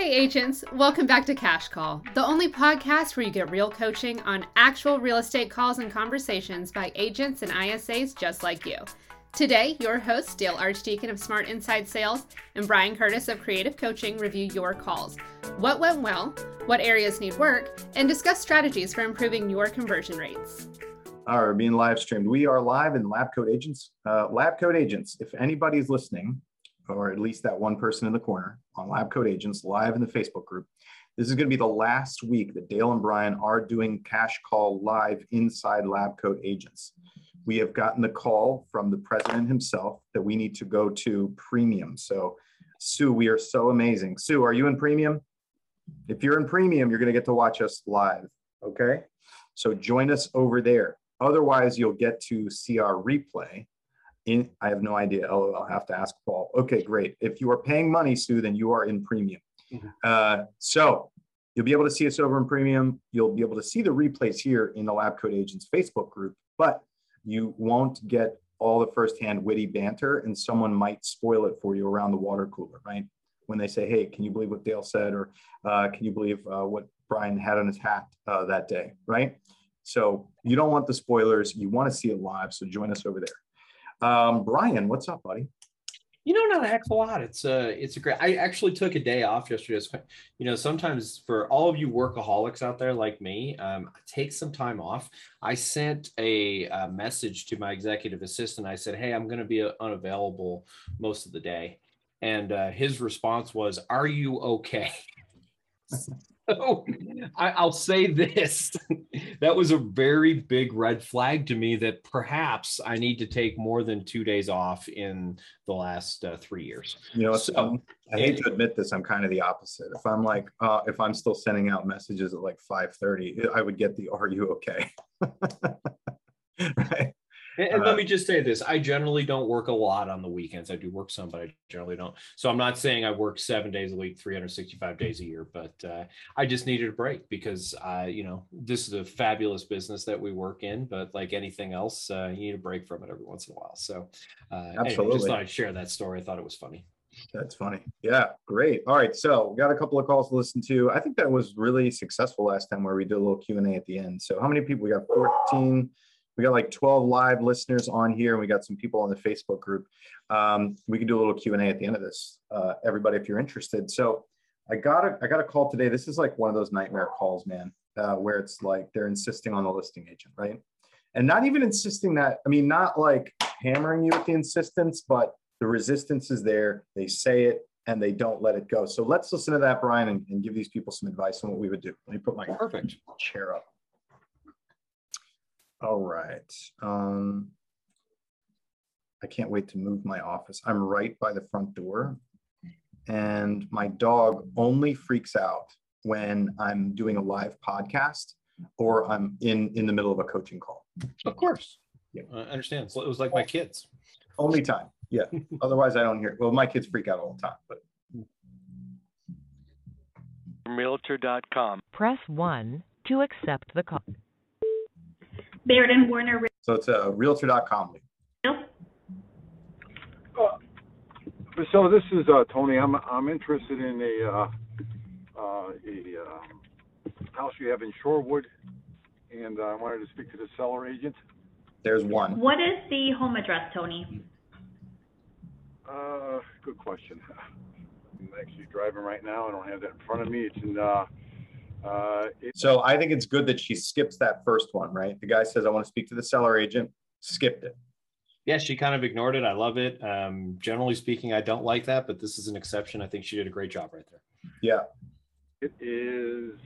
Hey, agents, welcome back to Cash Call, the only podcast where you get real coaching on actual real estate calls and conversations by agents and ISAs just like you. Today, your hosts, Dale Archdeacon of Smart Inside Sales and Brian Curtis of Creative Coaching, review your calls. What went well, what areas need work, and discuss strategies for improving your conversion rates. Right, being live streamed. We are live in Lab Coat Agents. Uh, Lab Coat Agents, if anybody's listening, or at least that one person in the corner on Lab Coat Agents live in the Facebook group. This is going to be the last week that Dale and Brian are doing cash call live inside Lab Coat Agents. We have gotten the call from the president himself that we need to go to premium. So, Sue, we are so amazing. Sue, are you in premium? If you're in premium, you're going to get to watch us live. Okay. So, join us over there. Otherwise, you'll get to see our replay in, I have no idea. Oh, I'll have to ask Paul. Okay, great. If you are paying money, Sue, then you are in premium. Mm-hmm. Uh, so you'll be able to see us over in premium. You'll be able to see the replays here in the Lab Coat Agents Facebook group, but you won't get all the firsthand witty banter, and someone might spoil it for you around the water cooler, right? When they say, "Hey, can you believe what Dale said?" or uh, "Can you believe uh, what Brian had on his hat uh, that day?" Right? So you don't want the spoilers. You want to see it live. So join us over there. Um, Brian, what's up, buddy? You know, not a heck of a lot. It's a, uh, it's a great. I actually took a day off yesterday. You know, sometimes for all of you workaholics out there like me, um, take some time off. I sent a, a message to my executive assistant. I said, "Hey, I'm going to be uh, unavailable most of the day," and uh, his response was, "Are you okay?" so I, will say this that was a very big red flag to me that perhaps I need to take more than two days off in the last uh, three years. You know, so, um, I hate to admit this, I'm kind of the opposite. If I'm like, uh, if I'm still sending out messages at like 5:30, I would get the "Are you okay?" right? And, and uh, let me just say this: I generally don't work a lot on the weekends. I do work some, but I generally don't. So I'm not saying I work seven days a week, 365 days a year, but uh, I just needed a break because I, you know, this is a fabulous business that we work in. But like anything else, uh, you need a break from it every once in a while. So uh, absolutely, anyway, just thought I'd share that story. I thought it was funny. That's funny. Yeah, great. All right, so we got a couple of calls to listen to. I think that was really successful last time where we did a little Q and A at the end. So how many people? We got 14 we got like 12 live listeners on here and we got some people on the facebook group. Um, we can do a little q&a at the end of this uh, everybody if you're interested. So i got a i got a call today. This is like one of those nightmare calls man uh, where it's like they're insisting on the listing agent right? And not even insisting that i mean not like hammering you with the insistence but the resistance is there. They say it and they don't let it go. So let's listen to that brian and, and give these people some advice on what we would do. Let me put my perfect. chair up all right. Um, I can't wait to move my office. I'm right by the front door. And my dog only freaks out when I'm doing a live podcast or I'm in, in the middle of a coaching call. Of course. Yeah. I understand. So it was like my kids. Only time. Yeah. Otherwise, I don't hear. Well, my kids freak out all the time, but. Realtor.com. Press 1 to accept the call. Baird and Warner. So it's a realtor.com Nope. Uh, so this is uh, Tony. I'm I'm interested in a uh, uh, a uh, house you have in Shorewood, and I wanted to speak to the seller agent. There's one. What is the home address, Tony? Uh, good question. I'm actually driving right now. I don't have that in front of me. It's in uh, uh, so I think it's good that she skips that first one, right? The guy says, I want to speak to the seller agent, skipped it. Yeah, she kind of ignored it. I love it. Um, generally speaking, I don't like that, but this is an exception. I think she did a great job right there. Yeah. It is.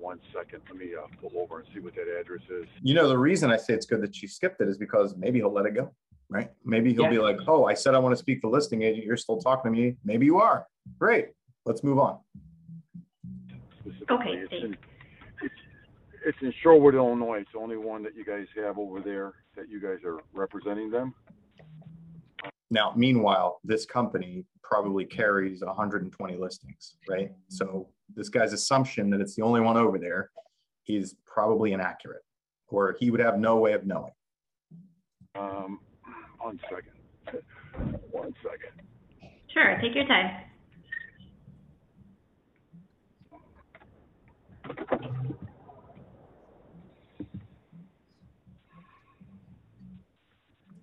One second. Let me uh, pull over and see what that address is. You know, the reason I say it's good that she skipped it is because maybe he'll let it go, right? Maybe he'll yeah. be like, oh, I said I want to speak to the listing agent. You're still talking to me. Maybe you are. Great let's move on. Okay, it's in, it's, it's in Shorewood, Illinois. It's the only one that you guys have over there that you guys are representing them. Now, meanwhile, this company probably carries 120 listings, right? So this guy's assumption that it's the only one over there is probably inaccurate, or he would have no way of knowing. Um, one second. One second. Sure, take your time.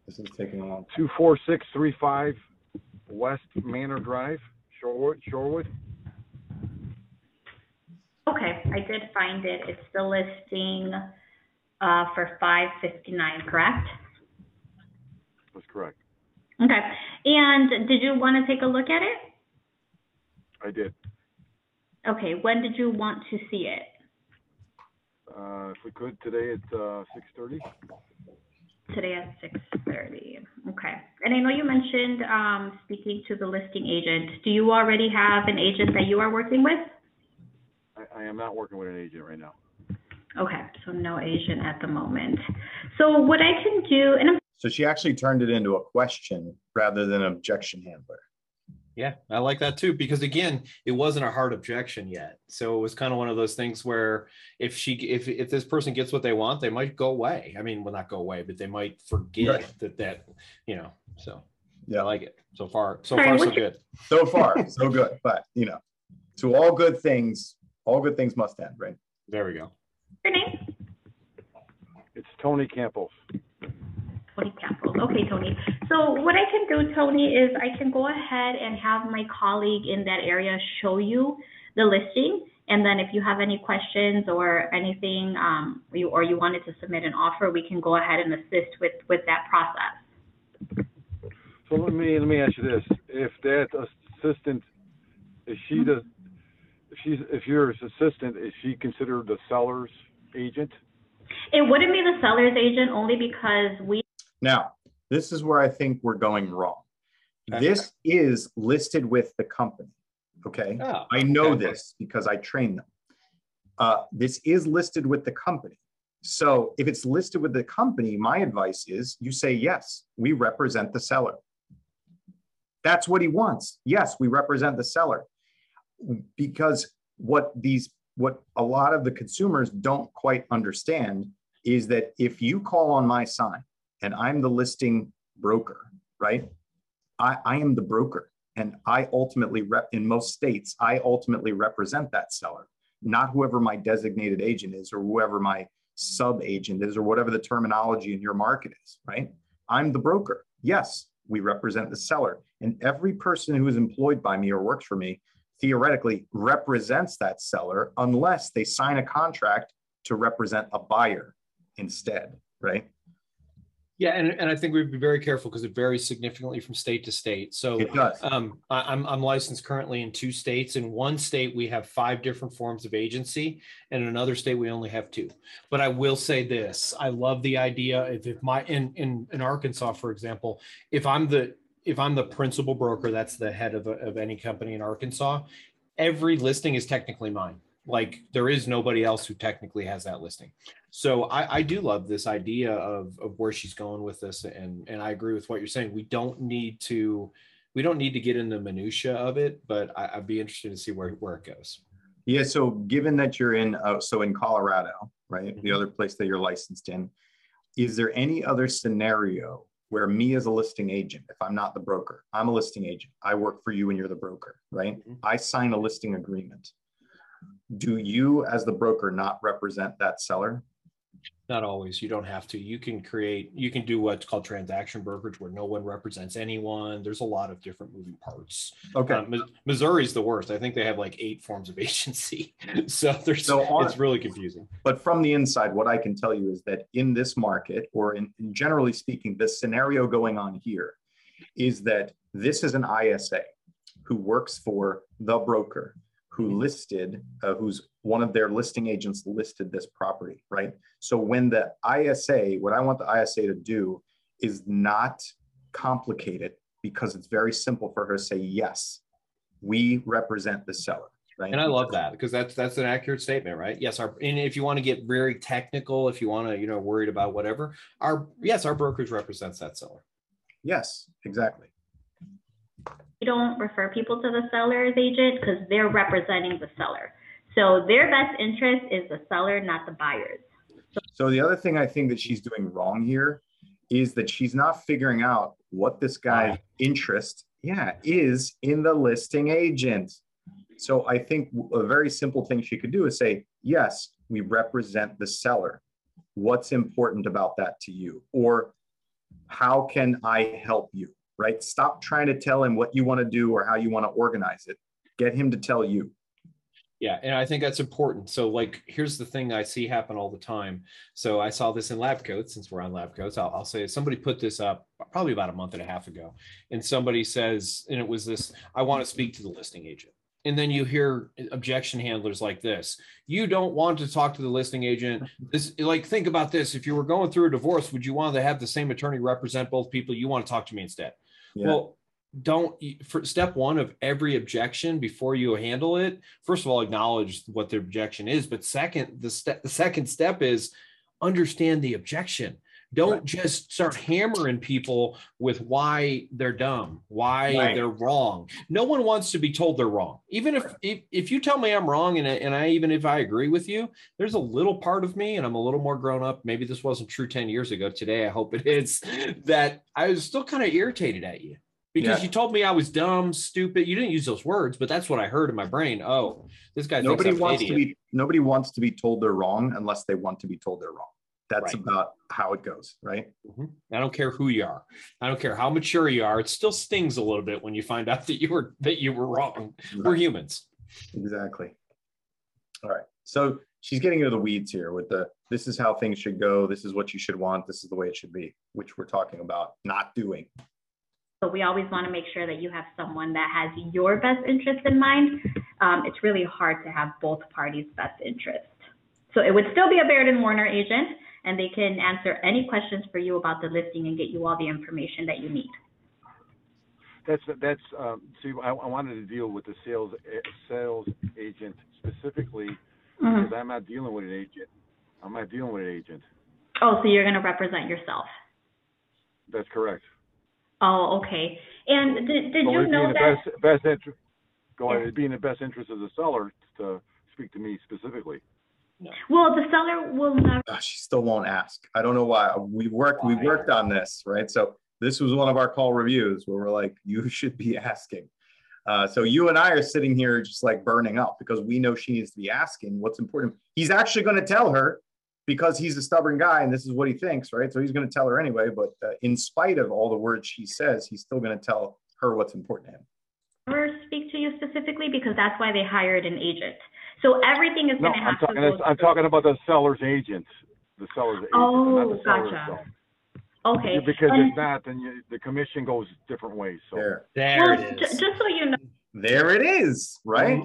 This is taking a long time. 24635 West Manor Drive, Shorewood, Shorewood. Okay, I did find it. It's the listing uh, for 559, correct? That's correct. Okay. And did you want to take a look at it? I did. Okay, when did you want to see it? Uh, if we could today at uh, six thirty. Today at 6:30. Okay. And I know you mentioned um, speaking to the listing agent. Do you already have an agent that you are working with? I, I am not working with an agent right now. Okay, so no agent at the moment. So what I can do, and I'm So she actually turned it into a question rather than an objection handler. Yeah, I like that too because again, it wasn't a hard objection yet. So it was kind of one of those things where if she if if this person gets what they want, they might go away. I mean, well not go away, but they might forget Right. that that, you know. So Yeah. I like it. So far, so far so good. So far, so good. But you know, to all good things, all good things must end, right? There we go. your name? It's Tony Campos. Tony Campos. Okay, Tony. So what I can do, Tony, is I can go ahead and have my colleague in that area show you the listing. And then if you have any questions or anything, um, or you, or you wanted to submit an offer, we can go ahead and assist with, with that process. So let me let me ask you this: If that assistant, is she the, if she's if you're his assistant, is she considered the seller's agent? It wouldn't be the seller's agent only because we Now, this is where I think we're going wrong. Okay. This is listed with the company. Okay. Oh, I know okay. this because I train them. Uh, this is listed with the company. So if it's listed with the company, my advice is you say, yes, we represent the seller. That's what he wants. Yes, we represent the seller. Because what these, what a lot of the consumers don't quite understand is that if you call on my sign and I'm the listing broker, right? I, I am the broker. And I ultimately rep in most states, I ultimately represent that seller, not whoever my designated agent is or whoever my sub agent is or whatever the terminology in your market is, right? I'm the broker. Yes, we represent the seller. And every person who is employed by me or works for me theoretically represents that seller unless they sign a contract to represent a buyer instead, right? Yeah, and, and I think we'd be very careful because it varies significantly from state to state. So It does. Um, I, I'm, I'm licensed currently in two states. In one state, we have five different forms of agency, and in another state, we only have two. But I will say this: I love the idea. If, if my in, in in Arkansas, for example, if I'm the if I'm the principal broker, that's the head of, a, of any company in Arkansas, every listing is technically mine. Like there is nobody else who technically has that listing. So I, I do love this idea of, of where she's going with this. And, and I agree with what you're saying. We don't need to, we don't need to get in the minutia of it, but I, I'd be interested to see where, where it goes. Yeah. So given that you're in, uh, so in Colorado, right, the Mhm. other place that you're licensed in, is there any other scenario where me as a listing agent, if I'm not the broker, I'm a listing agent, I work for you and you're the broker, right? Mhm. I sign a listing agreement. Do you, as the broker, not represent that seller? Not always. You don't have to. You can create, you can do what's called transaction brokerage where no one represents anyone. There's a lot of different moving parts. Okay. Um, Missouri's the worst. I think they have like eight forms of agency. So there's, So on- it's really confusing. But from the inside, what I can tell you is that in this market, or in, in generally speaking, the scenario going on here is that this is an ISA who works for the broker who listed, uh, who's one of their listing agents listed this property, right? So when the ISA, what I want the ISA to do is not complicate it because it's very simple for her to say, yes, we represent the seller, right? And I love that because that's that's an accurate statement, right? Yes, our and if you want to get very technical, if you want to, you know, worried about whatever, our yes, our brokerage represents that seller. Yes, exactly. We don't refer people to the seller's agent because they're representing the seller. So their best interest is the seller, not the buyers. So the other thing I think that she's doing wrong here is that she's not figuring out what this guy's interest, yeah, is in the listing agent. So I think a very simple thing she could do is say, yes, we represent the seller. What's important about that to you? Or how can I help you? Right? Stop trying to tell him what you want to do or how you want to organize it. Get him to tell you. Yeah, and I think that's important. So, like, here's the thing I see happen all the time. So, I saw this in lab coats. Since we're on lab coats, I'll, I'll say somebody put this up probably about a month and a half ago, and somebody says, and it was this: I want to speak to the listing agent. And then you hear objection handlers like this: You don't want to talk to the listing agent. This, like, think about this: If you were going through a divorce, would you want to have the same attorney represent both people? You want to talk to me instead. Yeah. Well, don't for step one of every objection before you handle it first of all acknowledge what the objection is but second the step the second step is understand the objection don't Right. just start hammering people with why they're dumb why Right. they're wrong no one wants to be told they're wrong even if if, if you tell me i'm wrong and, I- and i even if i agree with you there's a little part of me and i'm a little more grown up maybe this wasn't true 10 years ago today i hope it is that i was still kind of irritated at you because Yeah. you told me I was dumb, stupid. You didn't use those words, but that's what I heard in my brain. Oh, this guy nobody thinks I'm an wants to be nobody wants to be told they're wrong unless they want to be told they're wrong. That's Right. about how it goes, right? Mhm. I don't care who you are. I don't care how mature you are. It still stings a little bit when you find out that you were that you were wrong. We're humans. Exactly. All right. So she's getting into the weeds here with the this is how things should go. This is what you should want. This is the way it should be, which we're talking about not doing. So we always want to make sure that you have someone that has your best interest in mind. Um, it's really hard to have both parties' best interest. So it would still be a Baird and Warner agent, and they can answer any questions for you about the listing and get you all the information that you need. That's, that's, um, see, I, I wanted to deal with the sales, sales agent specifically because I'm not dealing with an agent. I'm not dealing with an agent. Oh, so you're going to represent yourself. That's correct. Oh, okay. And did, did So you know that? best, best interest, go ahead, it'd be in the best interest of the seller to speak to me specifically. Well, the seller will never. Ah, she still won't ask. I don't know why. We worked we Why? worked on this, right? So this was one of our call reviews where we're like, you should be asking. Uh, so you and I are sitting here just like burning up because we know she needs to be asking what's important. He's actually going to tell her because he's a stubborn guy and this is what he thinks, right? So he's going to tell her anyway. But uh, in spite of all the words she says, he's still going to tell her what's important to him. never speak to you specifically because that's why they hired an agent. So everything is No, going to I'm have to talking, go. I'm through- talking about the seller's agent, the seller's agent, not Oh, the seller's. gotcha. self. Okay. Because And- if not, then you, the commission goes different ways, so. There, There well, it ju- just so you know, there it is, right?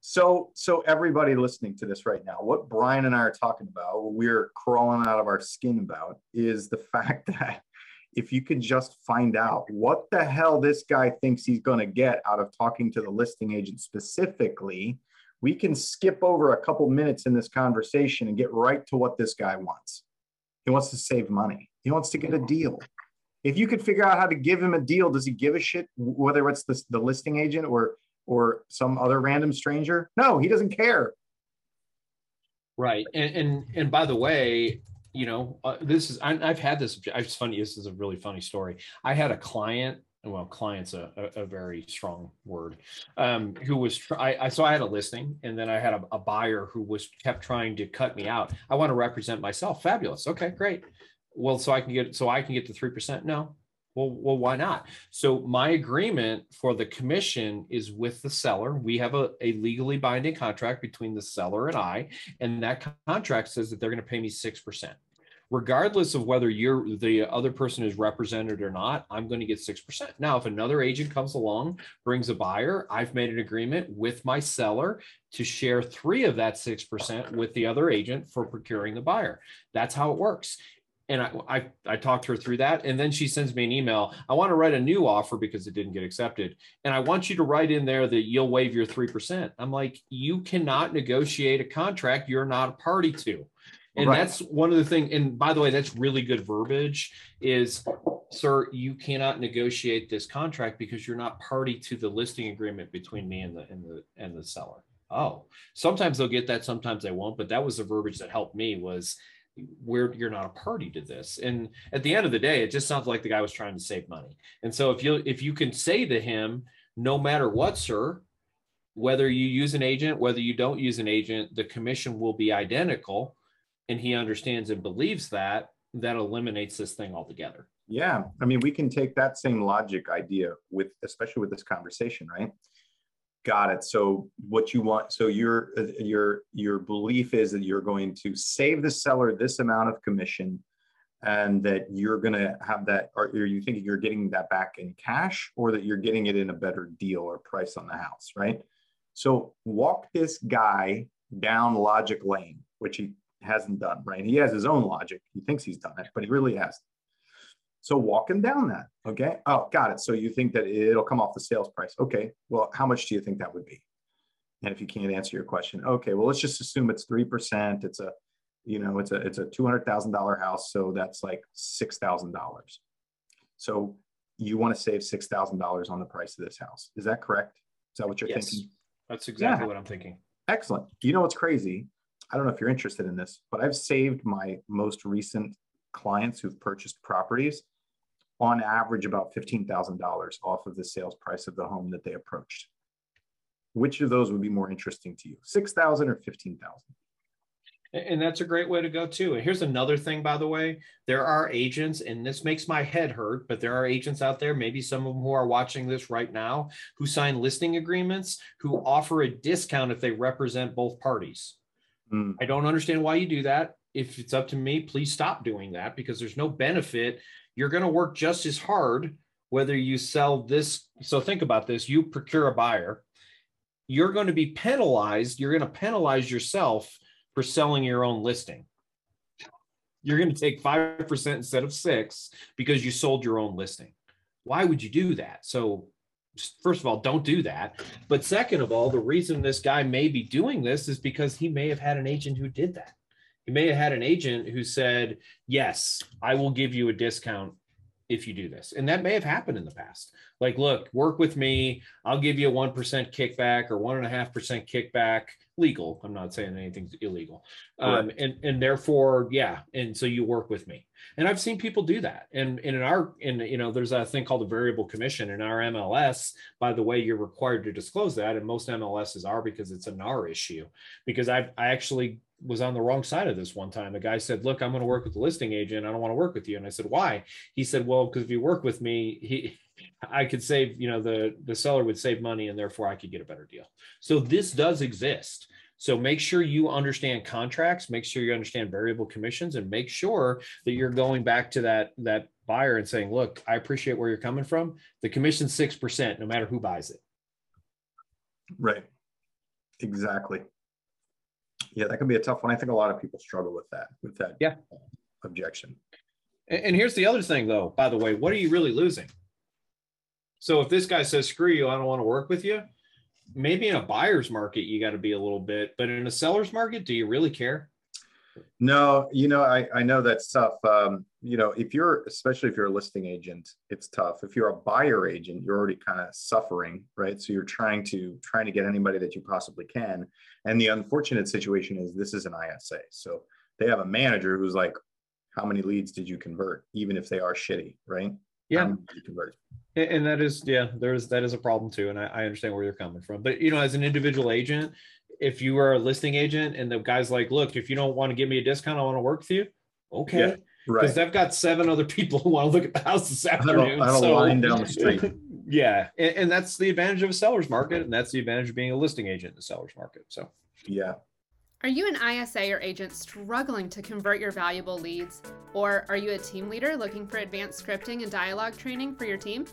So, so everybody listening to this right now, what Brian and I are talking about, what we're crawling out of our skin about, is the fact that if you could just find out what the hell this guy thinks he's going to get out of talking to the listing agent specifically, we can skip over a couple minutes in this conversation and get right to what this guy wants. He wants to save money. He wants to get a deal. If you could figure out how to give him a deal, does he give a shit whether it's the, the listing agent or or some other random stranger? No, he doesn't care. Right. And, and and by the way, you know, uh, this is I, I've had this. It's funny. This is a really funny story. I had a client. Well, client's a, a, a very strong word. Um, who was I, I so I had a listing, and then I had a, a buyer who was kept trying to cut me out. I want to represent myself. Fabulous. Okay, great. Well, so I can get so I can get the three percent. No. Well, well, why not? So my agreement for the commission is with the seller. We have a, a legally binding contract between the seller and I, and that contract says that they're going to pay me 6%. Regardless of whether you're the other person is represented or not, I'm going to get 6%. Now, if another agent comes along, brings a buyer, I've made an agreement with my seller to share three of that 6% with the other agent for procuring the buyer. That's how it works. And I, I, I talked her through that. And then she sends me an email. I want to write a new offer because it didn't get accepted. And I want you to write in there that you'll waive your 3%. I'm like, you cannot negotiate a contract you're not a party to. And Right. that's one of the things. And by the way, that's really good verbiage is, sir, you cannot negotiate this contract because you're not party to the listing agreement between me and the, and the, and the seller. Oh, sometimes they'll get that. Sometimes they won't. But that was the verbiage that helped me was where you're not a party to this. And at the end of the day, it just sounds like the guy was trying to save money. And so if you, if you can say to him, no matter what, sir, whether you use an agent, whether you don't use an agent, the commission will be identical. And he understands and believes that, that eliminates this thing altogether. Yeah, I mean, we can take that same logic idea with, especially with this conversation, right? Got it. So what you want, so your your your belief is that you're going to save the seller this amount of commission, and that you're going to have that. Or are you thinking you're getting that back in cash, or that you're getting it in a better deal or price on the house, right? So walk this guy down logic lane, which he hasn't done, right? He has his own logic. He thinks he's done it, but he really hasn't. So walk him down that. Okay. Oh, got it. So you think that it'll come off the sales price. Okay. Well, how much do you think that would be? And if you can't answer your question, okay, well, let's just assume it's 3%. It's a, you know, it's a, it's a $200,000 house. So that's like $6,000. So you want to save $6,000 on the price of this house. Is that correct? Is that what you're Yes. thinking? That's exactly Yeah. what I'm thinking. Excellent. You know what's crazy? I don't know if you're interested in this, but I've saved my most recent clients who've purchased properties on average about $15,000 off of the sales price of the home that they approached. Which of those would be more interesting to you? 6,000 or 15,000? And that's a great way to go too. And here's another thing, by the way, there are agents, and this makes my head hurt, but there are agents out there, maybe some of them who are watching this right now, who sign listing agreements, who offer a discount if they represent both parties. Mm, I don't understand why you do that. If it's up to me, please stop doing that because there's no benefit. You're going to work just as hard whether you sell this. So think about this you procure a buyer, you're going to be penalized. You're going to penalize yourself for selling your own listing. You're going to take 5% instead of six because you sold your own listing. Why would you do that? So first of all, don't do that. But second of all, the reason this guy may be doing this is because he may have had an agent who did that. He may have had an agent who said, Yes, I will give you a discount if you do this. And that may have happened in the past. Like, look, work with me. I'll give you a 1% kickback or 1.5% kickback legal. I'm not saying anything's illegal. Um, and, and therefore, yeah. And so you work with me. And I've seen people do that. And, and in our, in, you know, there's a thing called a variable commission in our MLS. By the way, you're required to disclose that. And most MLSs are because it's a NAR issue. Because I, I actually was on the wrong side of this one time. The guy said, Look, I'm going to work with the listing agent. I don't want to work with you. And I said, Why? He said, Well, because if you work with me, he, I could save, you know, the, the seller would save money and therefore I could get a better deal. So this does exist. So make sure you understand contracts, make sure you understand variable commissions, and make sure that you're going back to that that buyer and saying, "Look, I appreciate where you're coming from. The commission's six percent, no matter who buys it." right. Exactly. Yeah, that can be a tough one. I think a lot of people struggle with that, with that Yeah. objection. And, and here's the other thing, though. By the way, what are you really losing? So if this guy says, "Screw you, I don't want to work with you," maybe in a buyer's market you got to be a little bit, but in a seller's market, do you really care? No, you know, I, I know that's tough. Um, you know, if you're, especially if you're a listing agent, it's tough. If you're a buyer agent, you're already kind of suffering, right? So you're trying to trying to get anybody that you possibly can. And the unfortunate situation is this is an ISA. So they have a manager who's like, how many leads did you convert? Even if they are shitty, right? How many did you convert? And and that is, yeah, there's that is a problem too. And I, I understand where you're coming from. But you know, as an individual agent, if you are a listing agent and the guy's like, look, if you don't want to give me a discount, I want to work with you. Okay. Yeah, Because Right. I've got seven other people who want to look at the house this I have a- afternoon. I have a so- line down the street. yeah. And, and that's the advantage of a seller's market. And that's the advantage of being a listing agent in the seller's market. So Yeah. Are you an ISA or agent struggling to convert your valuable leads? Or are you a team leader looking for advanced scripting and dialogue training for your team?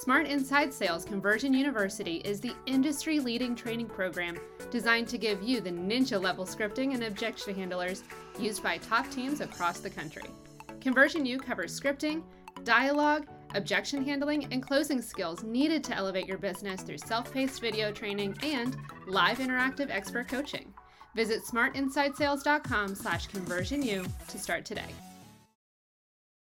Smart Inside Sales Conversion University is the industry leading training program designed to give you the ninja level scripting and objection handlers used by top teams across the country. Conversion U covers scripting, dialogue, objection handling, and closing skills needed to elevate your business through self paced video training and live interactive expert coaching. Visit smartinsidesales.com slash conversionu to start today.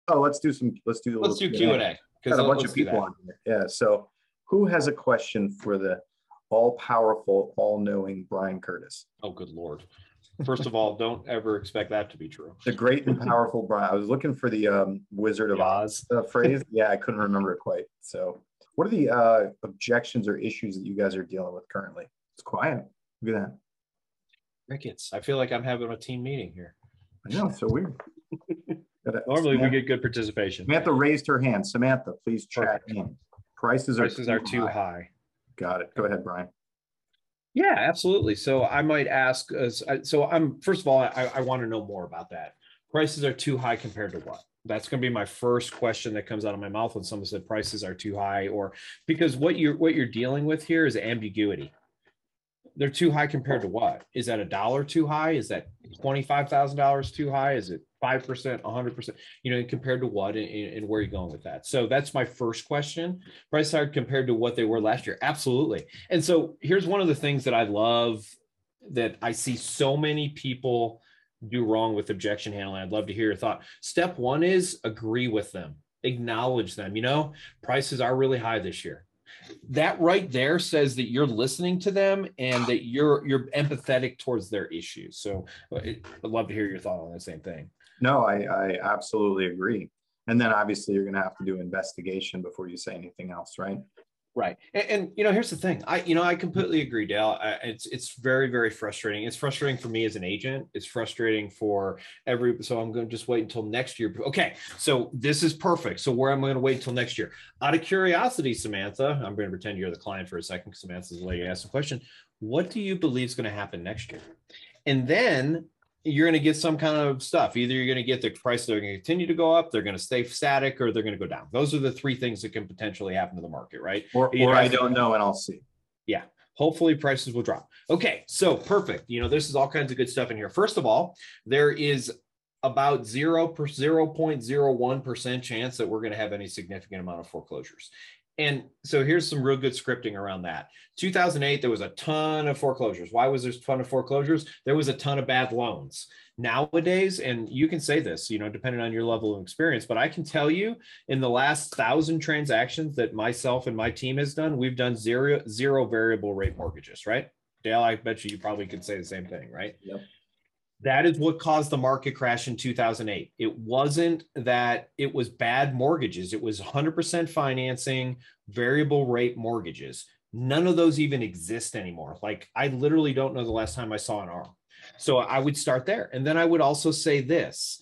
Oh, let's do some, let's do a let's do Q&A. Got a bunch of people on here. Yeah. So who has a question for the all powerful, all knowing Brian Curtis? Oh, good Lord. First of all, don't ever expect that to be true. The great and powerful Brian. I was looking for the um, Wizard of Oz uh, phrase. Yeah, I couldn't remember it quite. So, what are the uh, objections or issues that you guys are dealing with currently? It's quiet. Look at that. Crickets. I feel like I'm having a team meeting here. I know. It's so weird. Normally we get good participation. Samantha raised her hand. Samantha, please chat in. Prices are Prices are too high. Got it. Go ahead, Brian. Yeah, absolutely. So I might ask, uh, so I'm, first of all, I, I want to know more about that. Prices are too high compared to what? That's going to be my first question that comes out of my mouth when someone said prices are too high, or because what you're what you're dealing with here is ambiguity. They're too high compared to what? Is that a dollar too high? Is that twenty five thousand dollars too high? Is it five percent, hundred percent? You know, compared to what, and, and where are you going with that? So that's my first question. Price high compared to what they were last year, absolutely. And so here's one of the things that I love that I see so many people do wrong with objection handling. I'd love to hear your thought. Step one is agree with them, acknowledge them. You know, prices are really high this year. That right there says that you're listening to them and that you're you're empathetic towards their issues. So uh, I'd love to hear your thought on the same thing. No, I, I absolutely agree. And then obviously you're going to have to do investigation before you say anything else, right? Right. And, and, you know, here's the thing. I, you know, I completely agree, Dale. I, it's it's very very frustrating. It's frustrating for me as an agent. It's frustrating for every. So I'm going to just wait until next year. Okay. So this is perfect. So where am I going to wait until next year? Out of curiosity, Samantha, I'm going to pretend you're the client for a second. Samantha's lady asked the question. What do you believe is going to happen next year? And then you're going to get some kind of stuff. Either you're going to get the price they're going to continue to go up, they're going to stay static, or they're going to go down. Those are the three things that can potentially happen to the market, right? Or, or know, I don't know and I'll see. Yeah. Hopefully prices will drop. Okay. So perfect. You know, this is all kinds of good stuff in here. First of all, there is about 0 0.01% chance that we're going to have any significant amount of foreclosures. And so here's some real good scripting around that. 2008, there was a ton of foreclosures. Why was there a ton of foreclosures? There was a ton of bad loans. Nowadays, and you can say this, you know, depending on your level of experience, but I can tell you in the last thousand transactions that myself and my team has done, we've done zero, zero variable rate mortgages, right? Dale, I bet you you probably could say the same thing, right? Yep. That is what caused the market crash in 2008. It wasn't that it was bad mortgages. It was 100% financing, variable rate mortgages. None of those even exist anymore. Like I literally don't know the last time I saw an ARM. So I would start there. And then I would also say this.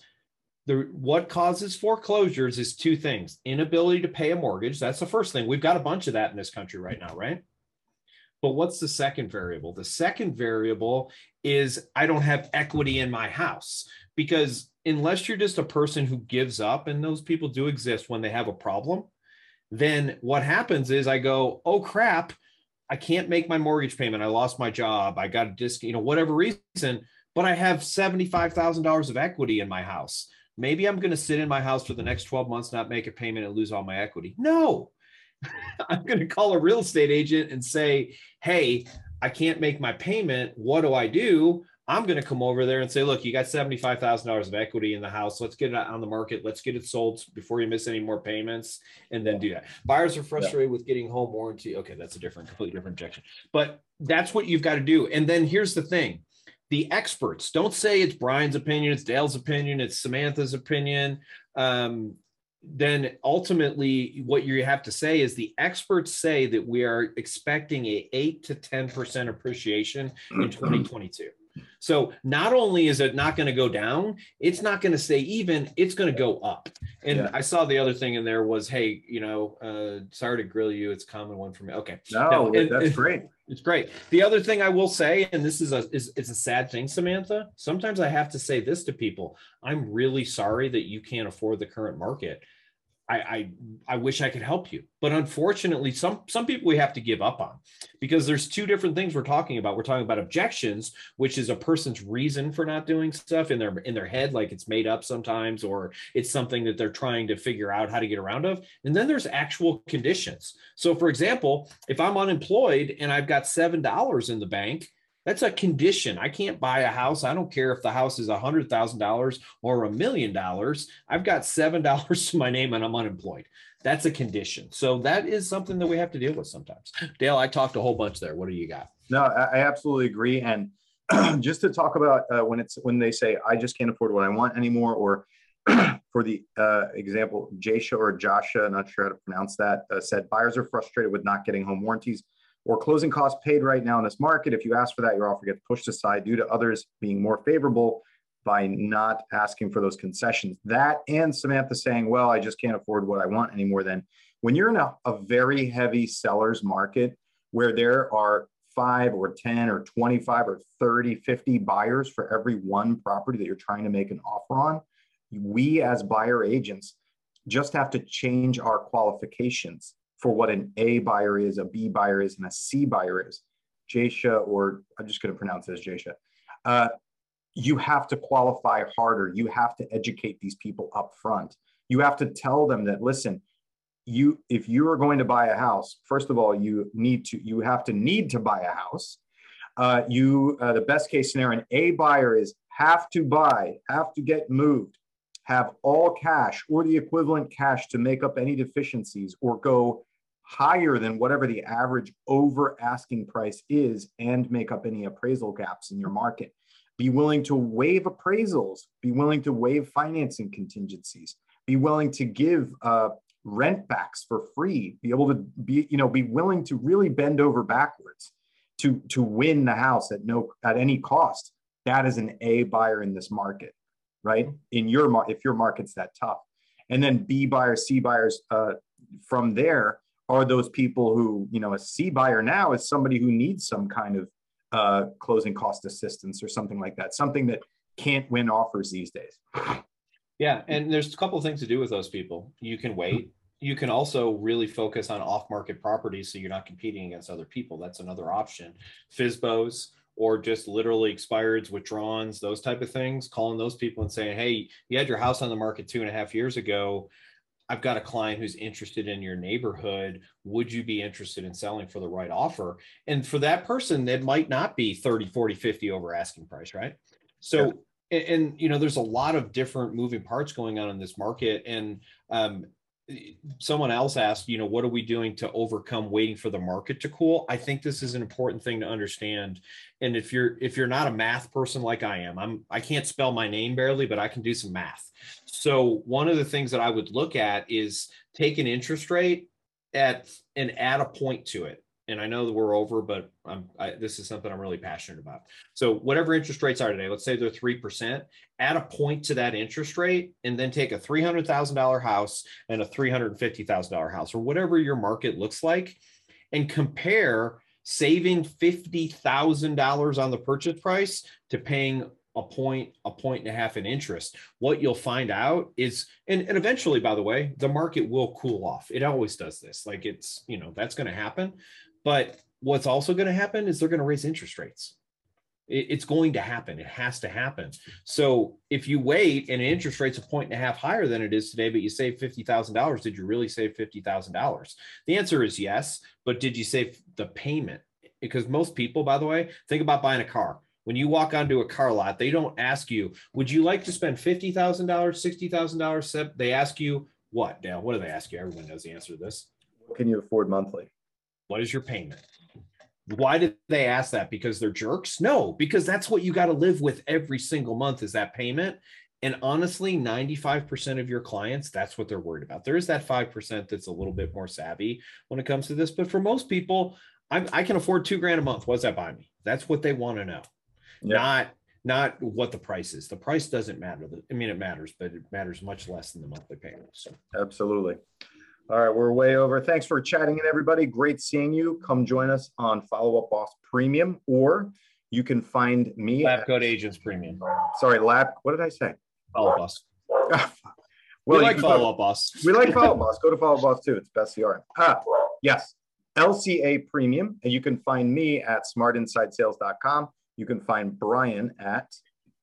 The, what causes foreclosures is two things inability to pay a mortgage. That's the first thing. We've got a bunch of that in this country right now, right? But what's the second variable? The second variable is I don't have equity in my house because unless you're just a person who gives up, and those people do exist when they have a problem, then what happens is I go, oh crap, I can't make my mortgage payment. I lost my job. I got a disc, you know, whatever reason, but I have $75,000 of equity in my house. Maybe I'm going to sit in my house for the next 12 months, not make a payment and lose all my equity. No, I'm going to call a real estate agent and say, Hey, I can't make my payment. What do I do? I'm going to come over there and say, look, you got $75,000 of equity in the house. Let's get it on the market. Let's get it sold before you miss any more payments and then do that. Buyers are frustrated with getting home warranty. Okay, that's a different, completely different objection. But that's what you've got to do. And then here's the thing the experts don't say it's Brian's opinion, it's Dale's opinion, it's Samantha's opinion. Um, then ultimately what you have to say is the experts say that we are expecting a 8 to 10% appreciation in mm-hmm. 2022 so not only is it not going to go down it's not going to stay even it's going to go up and Yeah. i saw the other thing in there was hey you know uh sorry to grill you it's a common one for me okay No, No, and- that's and- great. it's great. The other thing I will say, and this is a is it's a sad thing, Samantha. Sometimes I have to say this to people. I'm really sorry that you can't afford the current market. I, I I wish I could help you, but unfortunately, some some people we have to give up on because there's two different things we're talking about. We're talking about objections, which is a person's reason for not doing stuff in their in their head, like it's made up sometimes, or it's something that they're trying to figure out how to get around of. And then there's actual conditions. So, for example, if I'm unemployed and I've got seven dollars in the bank, that's a condition. I can't buy a house. I don't care if the house is a hundred thousand dollars or a million dollars. I've got seven dollars to my name and I'm unemployed. That's a condition. So that is something that we have to deal with sometimes. Dale, I talked a whole bunch there. What do you got? No, I, absolutely agree. And just to talk about uh, when it's when they say I just can't afford what I want anymore, or for the uh, example, Jasha or Jasha, not sure how to pronounce that, uh, said buyers are frustrated with not getting home warranties or closing costs paid right now in this market. If you ask for that, your offer gets pushed aside due to others being more favorable. by not asking for those concessions. That and Samantha saying, well, I just can't afford what I want anymore. Then when you're in a, a very heavy seller's market where there are five or 10 or 25 or 30, 50 buyers for every one property that you're trying to make an offer on, we as buyer agents just have to change our qualifications for what an A buyer is, a B buyer is, and a C buyer is. Jasha, or I'm just going to pronounce it as Jasha. Uh, you have to qualify harder. You have to educate these people up front. You have to tell them that, listen, you if you are going to buy a house, first of all, you need to you have to need to buy a house. Uh, you uh, the best case scenario, an A buyer is have to buy, have to get moved, have all cash or the equivalent cash to make up any deficiencies or go higher than whatever the average over asking price is and make up any appraisal gaps in your market. Be willing to waive appraisals, be willing to waive financing contingencies, be willing to give uh, rent backs for free, be able to be, you know, be willing to really bend over backwards to, to win the house at no at any cost. That is an A buyer in this market, right? In your if your market's that tough. And then B buyers, C buyers uh, from there are those people who, you know, a C buyer now is somebody who needs some kind of uh, closing cost assistance or something like that, something that can't win offers these days. Yeah, and there's a couple of things to do with those people. You can wait. You can also really focus on off-market properties so you're not competing against other people. That's another option. FSBOs or just literally expireds, withdrawals, those type of things. Calling those people and saying, "Hey, you had your house on the market two and a half years ago. I've got a client who's interested in your neighborhood. Would you be interested in selling for the right offer? And for that person, it might not be 30, 40, 50 over asking price, right? So, yeah. and, and, you know, there's a lot of different moving parts going on in this market. And um, someone else asked, you know, what are we doing to overcome waiting for the market to cool? I think this is an important thing to understand. And if you're if you're not a math person like I am, I'm I can't spell my name barely, but I can do some math. So one of the things that I would look at is take an interest rate at and add a point to it. And I know that we're over, but I, this is something I'm really passionate about. So whatever interest rates are today, let's say they're three percent. Add a point to that interest rate, and then take a three hundred thousand dollar house and a three hundred fifty thousand dollar house, or whatever your market looks like, and compare saving fifty thousand dollars on the purchase price to paying a point, a point and a half in interest, what you'll find out is, and, and eventually, by the way, the market will cool off. It always does this. Like it's, you know, that's going to happen. But what's also going to happen is they're going to raise interest rates. It, it's going to happen. It has to happen. So if you wait and interest rate's a point and a half higher than it is today, but you save $50,000, did you really save $50,000? The answer is yes. But did you save the payment? Because most people, by the way, think about buying a car when you walk onto a car lot, they don't ask you, would you like to spend $50,000, $60,000? They ask you what, Dale? What do they ask you? Everyone knows the answer to this. What can you afford monthly? What is your payment? Why did they ask that? Because they're jerks? No, because that's what you got to live with every single month is that payment. And honestly, 95% of your clients, that's what they're worried about. There is that 5% that's a little bit more savvy when it comes to this. But for most people, I'm, i can afford two grand a month. What does that buy me? That's what they want to know yeah. not not what the price is. The price doesn't matter. I mean, it matters, but it matters much less than the monthly payment. So absolutely. All right, we're way over. Thanks for chatting in, everybody. Great seeing you. Come join us on Follow Up Boss Premium, or you can find me Lab Coat Agents Premium. Sorry, Lab. What did I say? Follow Up Boss. well, we like Follow Up Boss. We like Follow Up Boss. Go to Follow Up Boss too. It's best CRM. Ah, yes. LCA Premium, and you can find me at smartinsidesales.com. You can find Brian at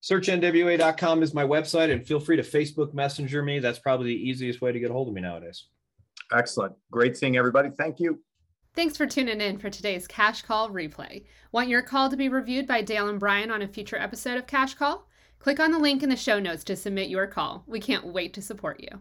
searchnwa.com is my website and feel free to Facebook Messenger me. That's probably the easiest way to get a hold of me nowadays. Excellent. Great seeing everybody. Thank you. Thanks for tuning in for today's Cash Call replay. Want your call to be reviewed by Dale and Brian on a future episode of Cash Call? Click on the link in the show notes to submit your call. We can't wait to support you.